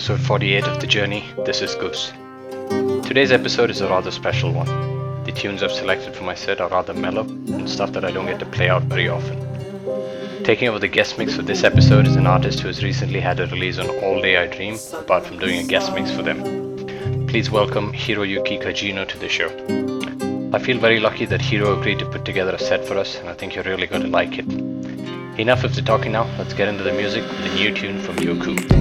Episode 48 of The Journey. This is Goos. Today's episode is a rather special one. The tunes I've selected for my set are rather mellow and stuff that I don't get to play out very often. Taking over the guest mix for this episode is an artist who has recently had a release on All Day I Dream, apart from doing a guest mix for them. Please welcome Hiroyuki Kajino to the show. I feel very lucky that Hiro agreed to put together a set for us, and I think you're really going to like it. Enough of the talking now, let's get into the music with a new tune from Yoku.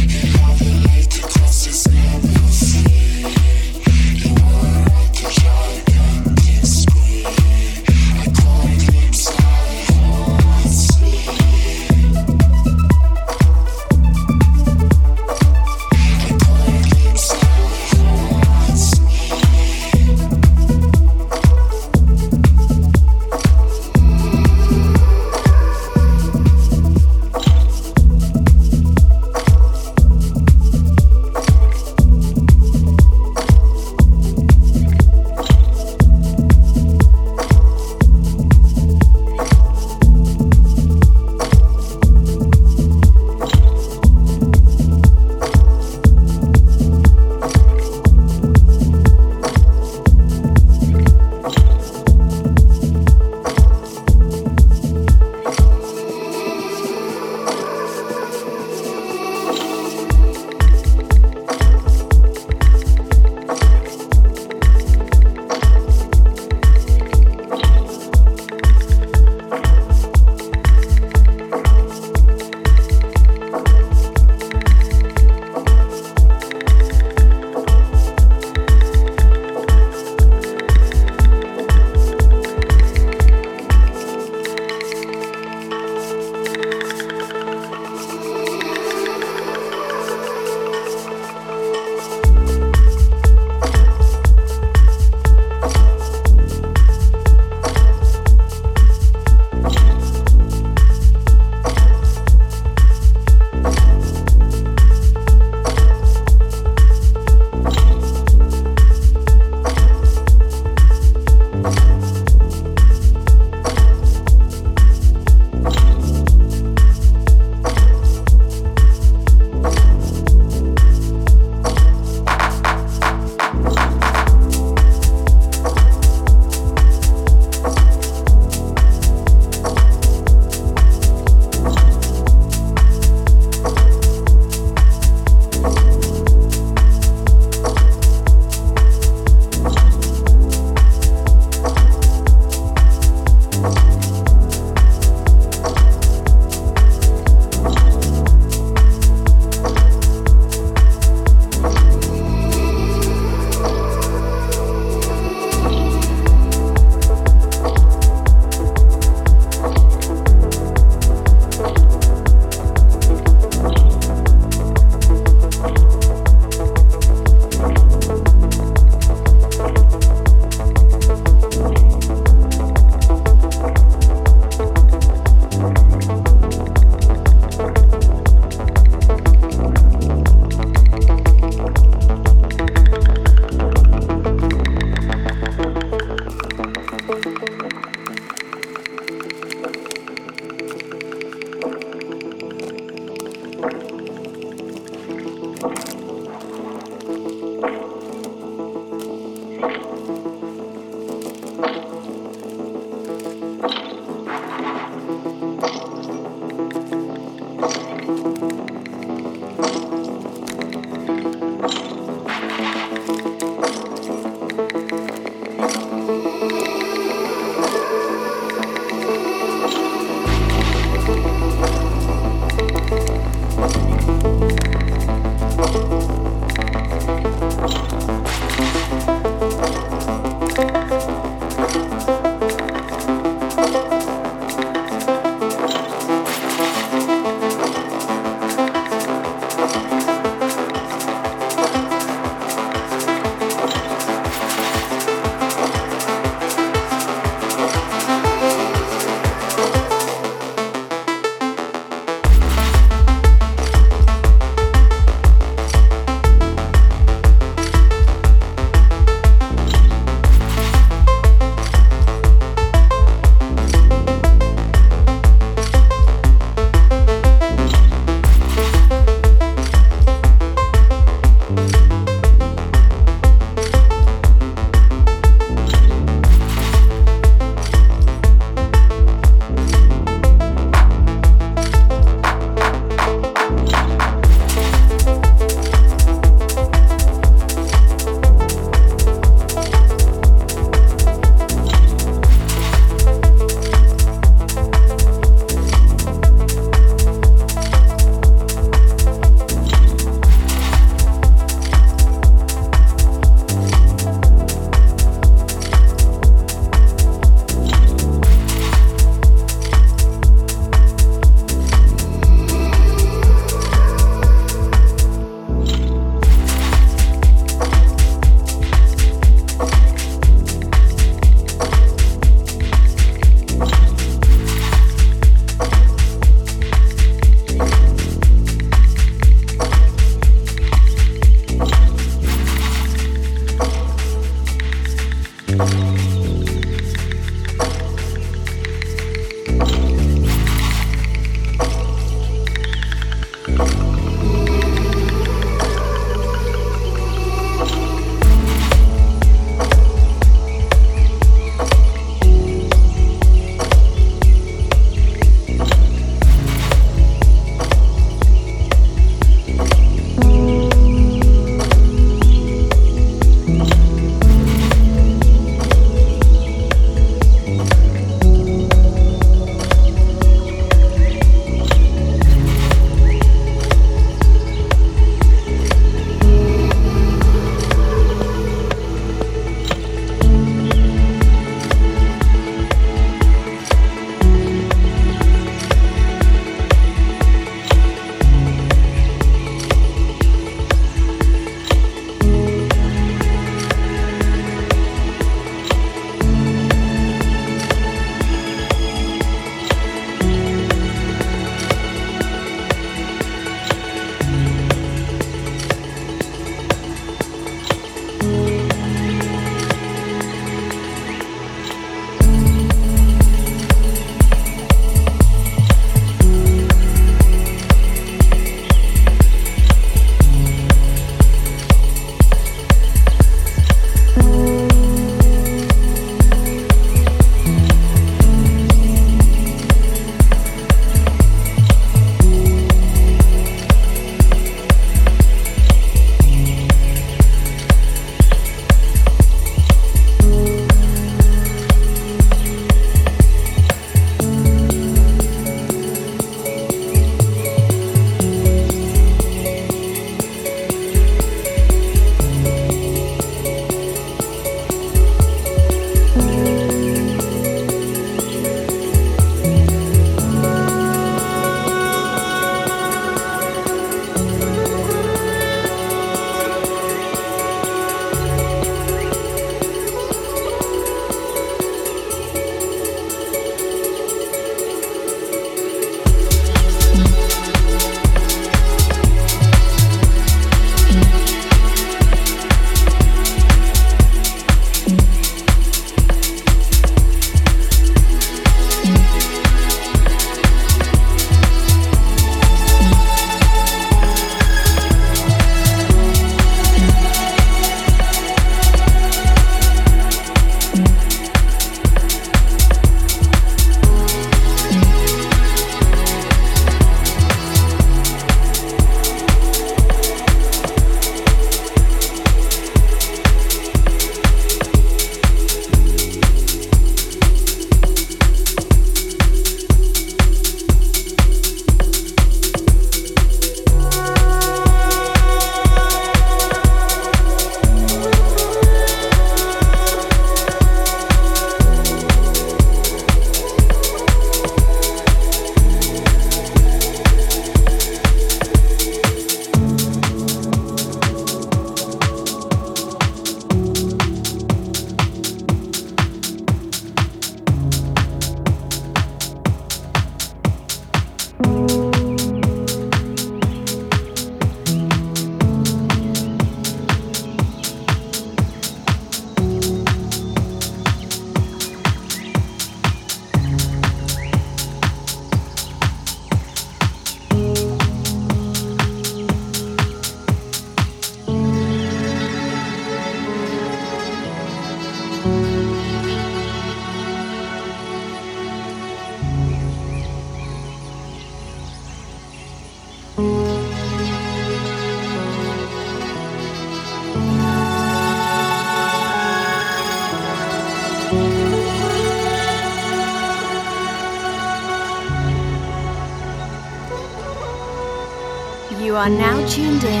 Tuned in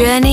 Journey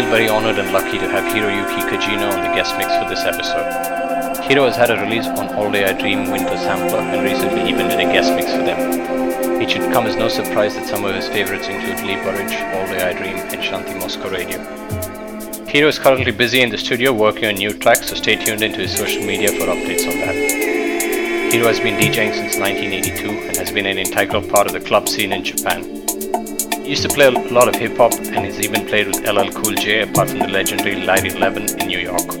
feel very honored and lucky to have Hiroyuki Kajino on the guest mix for this episode. Hiro has had a release on All Day I Dream Winter Sampler and recently even did a guest mix for them. It should come as no surprise that some of his favorites include Lee Burridge, All Day I Dream, and Shanti Moscow Radio. Hiro is currently busy in the studio working on new tracks, so stay tuned into his social media for updates on that. Hiro has been DJing since 1982 and has been an integral part of the club scene in Japan. Used to play a lot of hip hop and has even played with LL Cool J apart from the legendary Light 11 in New York.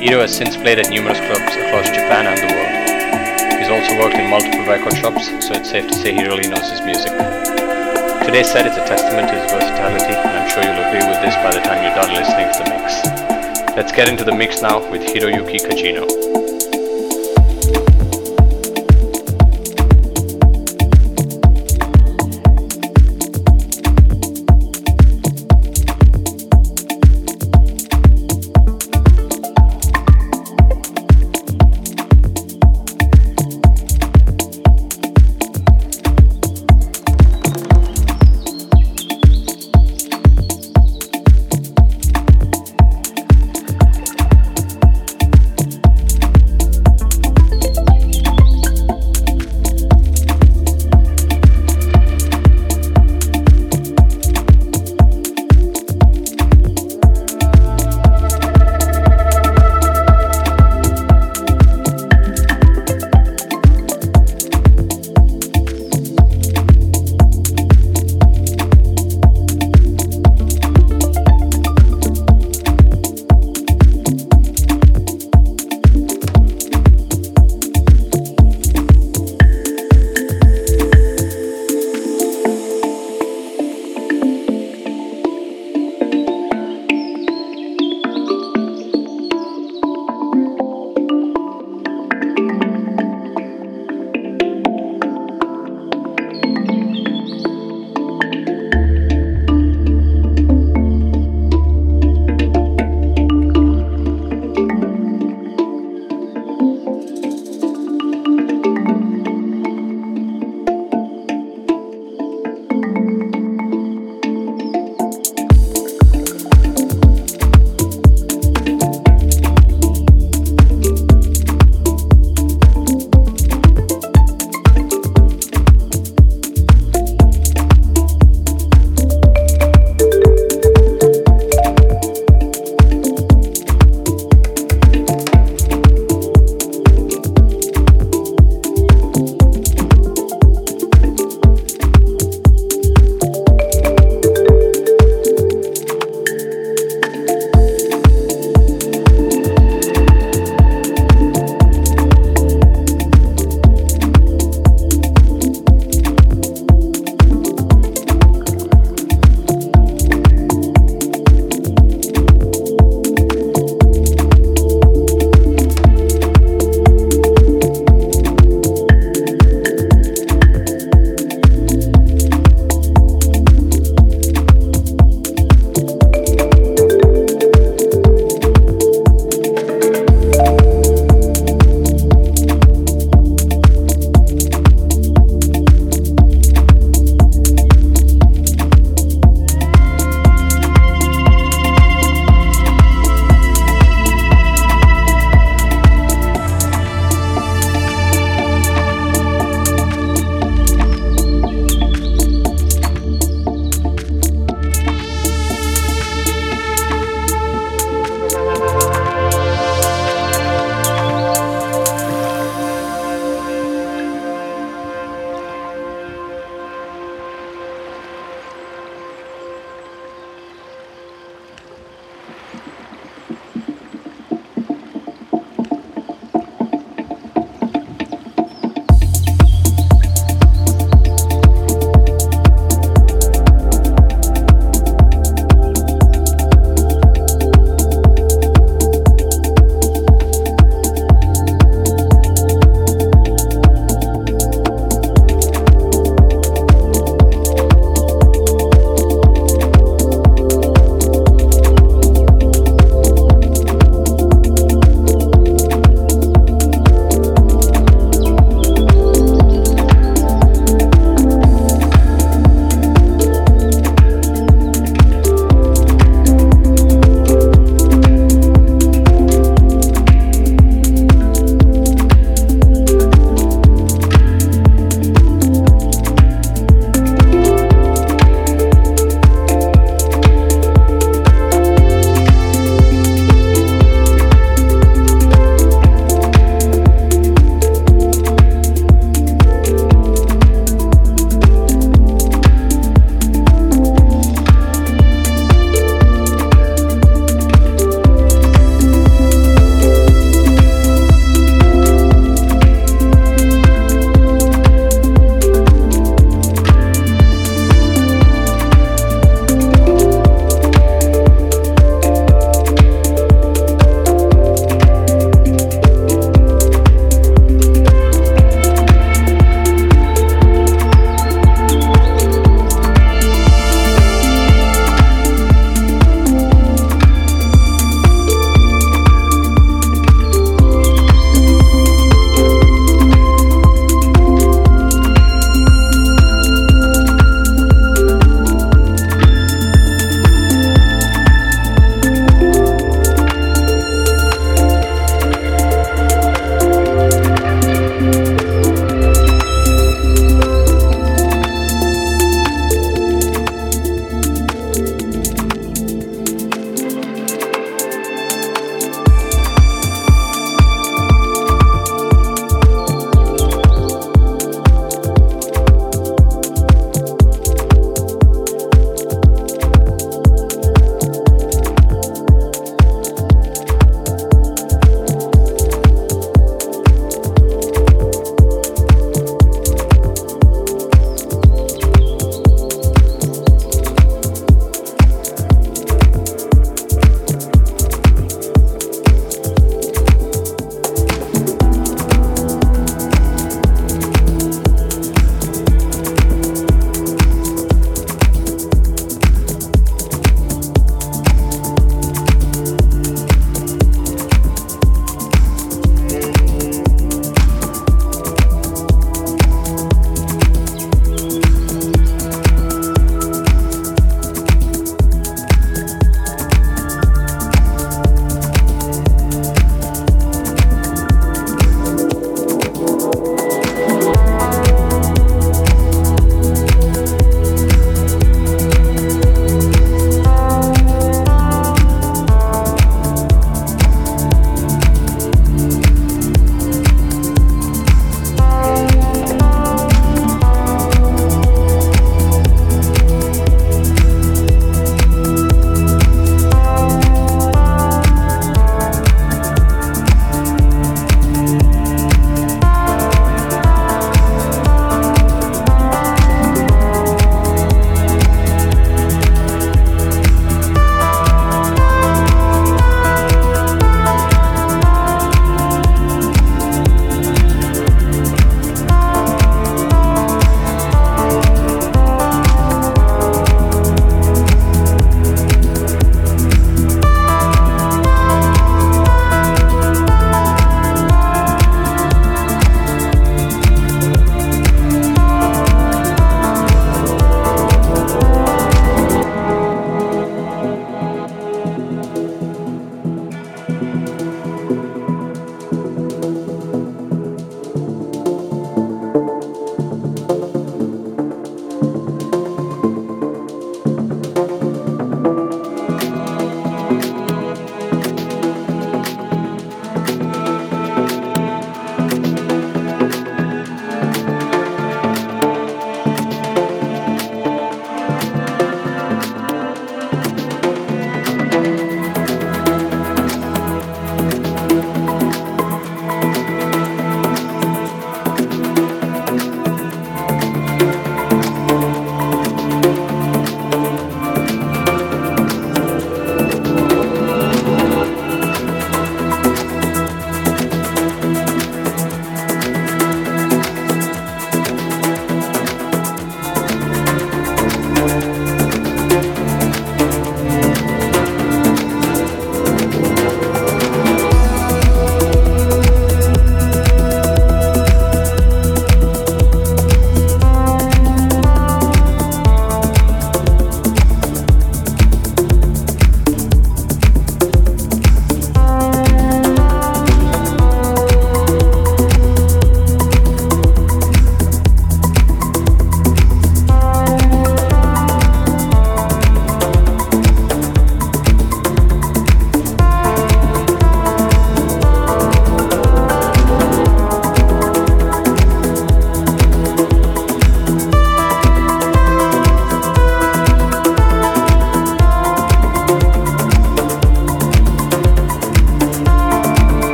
Hiro has since played at numerous clubs across Japan and the world. He's also worked in multiple record shops, so it's safe to say he really knows his music. Today's set is a testament to his versatility, and I'm sure you'll agree with this by the time you're done listening to the mix. Let's get into the mix now with Hiroyuki Kajino.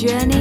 Journey